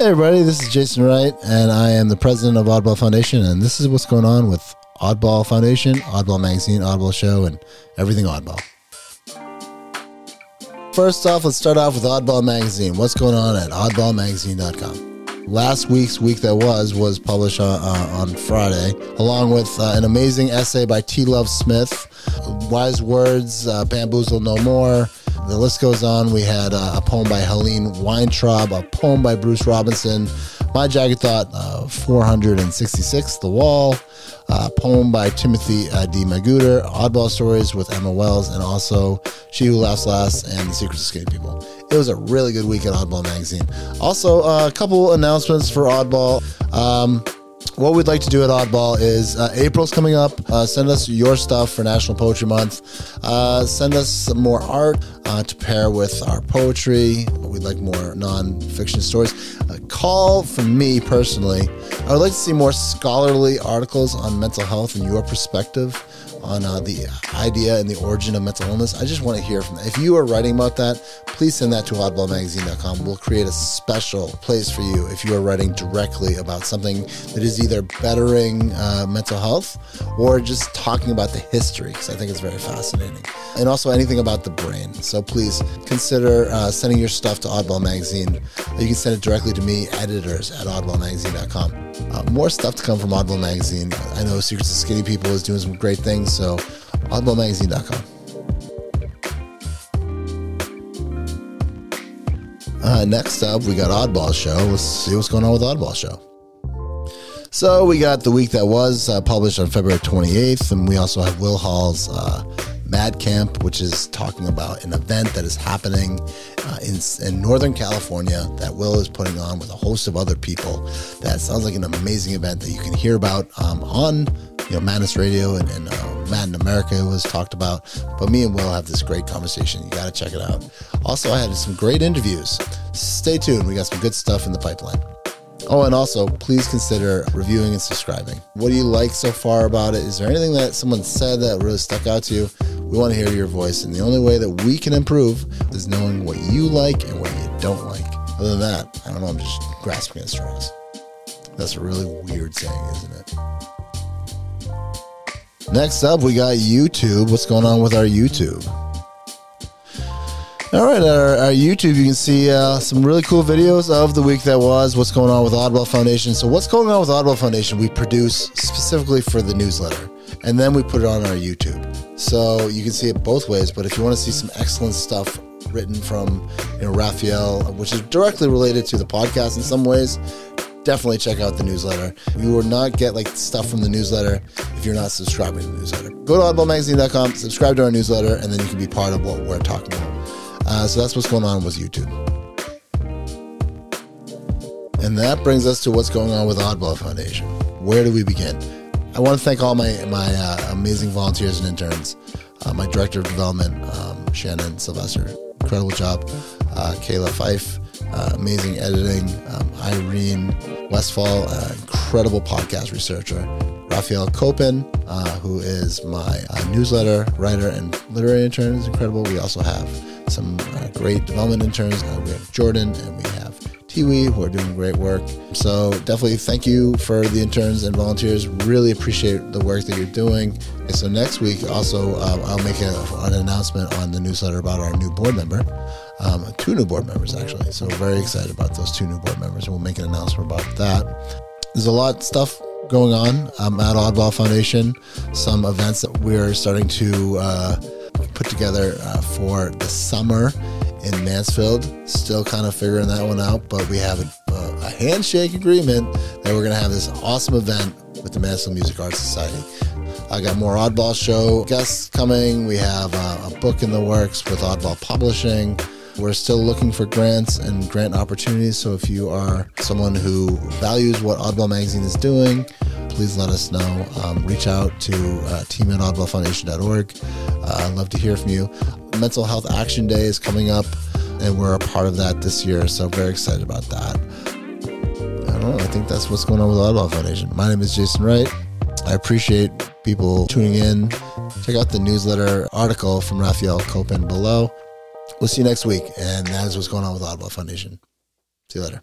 Hey, everybody, this is Jason Wright, and I am the president of Oddball Foundation, and this is what's going on with Oddball Foundation, Oddball Magazine, Oddball Show, and everything Oddball. First off, let's start off with Oddball Magazine. What's going on at oddballmagazine.com? Last week's week that was was published on, uh, on Friday, along with uh, an amazing essay by T. Love Smith, Wise Words, uh, Bamboozle No More, the list goes on. We had uh, a poem by Helene Weintraub, a poem by Bruce Robinson, My Jagged Thought, uh, 466, The Wall, uh, poem by Timothy uh, D. Magooter, Oddball Stories with Emma Wells, and also She Who Laughs Last and The Secrets of Skinny People. It was a really good week at Oddball Magazine. Also, uh, a couple announcements for Oddball. Um, what we'd like to do at Oddball is uh, April's coming up. Uh, send us your stuff for National Poetry Month. Uh, send us some more art uh, to pair with our poetry. We'd like more non-fiction stories. Uh, call from me personally. I would like to see more scholarly articles on mental health and your perspective on uh, the idea and the origin of mental illness. I just want to hear from that. If you are writing about that, please send that to oddballmagazine.com. We'll create a special place for you if you are writing directly about something that is either bettering uh, mental health or just talking about the history, because I think it's very fascinating. And also anything about the brain. So please consider uh, sending your stuff to Oddball Magazine. You can send it directly to me, editors at oddballmagazine.com. Uh, more stuff to come from Oddball Magazine. I know Secrets of Skinny People is doing some great things, so oddballmagazine.com. Uh, next up, we got Oddball Show. Let's see what's going on with Oddball Show. So we got the week that was uh, published on February 28th, and we also have Will Hall's uh, Mad Camp, which is talking about an event that is happening uh, in, in Northern California that Will is putting on with a host of other people. That sounds like an amazing event that you can hear about um, on you know Madness Radio and, and uh, Mad in America was talked about. But me and Will have this great conversation. You got to check it out. Also, I had some great interviews. Stay tuned. We got some good stuff in the pipeline. Oh, and also, please consider reviewing and subscribing. What do you like so far about it? Is there anything that someone said that really stuck out to you? We want to hear your voice, and the only way that we can improve is knowing what you like and what you don't like. Other than that, I don't know, I'm just grasping at straws. That's a really weird saying, isn't it? Next up, we got YouTube. What's going on with our YouTube? All right, our, our, YouTube, you can see uh, some really cool videos of the week that was, what's going on with Oddball Foundation. So, what's going on with Oddball Foundation, we produce specifically for the newsletter, and then we put it on our YouTube. So, you can see it both ways, but if you want to see some excellent stuff written from you know, Raphael, which is directly related to the podcast in some ways, definitely check out the newsletter. You will not get like stuff from the newsletter if you're not subscribing to the newsletter. Go to oddballmagazine.com, subscribe to our newsletter, and then you can be part of what we're talking about. Uh, so that's what's going on with YouTube. And that brings us to what's going on with Oddball Foundation. Where do we begin? I want to thank all my my uh, amazing volunteers and interns. Uh, my director of development, um, Shannon Sylvester, incredible job. Uh, Kayla Fife, uh, amazing editing. Um, Irene Westfall, uh, incredible podcast researcher. Raphael Copen, uh, who is my newsletter writer and literary intern, is incredible. We also have some uh, great development interns. Uh, we have Jordan and we have Tiwi who are doing great work. So definitely thank you for the interns and volunteers. Really appreciate the work that you're doing. And so next week, also, um, I'll make a, an announcement on the newsletter about our new board member. Um, two new board members, actually. So very excited about those two new board members. We'll make an announcement about that. There's a lot of stuff going on um, at Oddball Foundation. Some events that we're starting to uh, put together uh, for the summer in Mansfield. Still kind of figuring that one out, but we have a, a handshake agreement that we're going to have this awesome event with the Mansfield Music Arts Society. I got more Oddball Show guests coming. We have uh, a book in the works with Oddball Publishing. We're still looking for grants and grant opportunities. So if you are someone who values what Oddball Magazine is doing, please let us know. Um, reach out to uh, team at oddballfoundation.org. Uh, I'd love to hear from you. Mental Health Action Day is coming up, and we're a part of that this year. So very excited about that. I don't know. I think that's what's going on with Oddball Foundation. My name is Jason Wright. I appreciate people tuning in. Check out the newsletter article from Raphael Copen below. We'll see you next week. And that is what's going on with Oddball Foundation. See you later.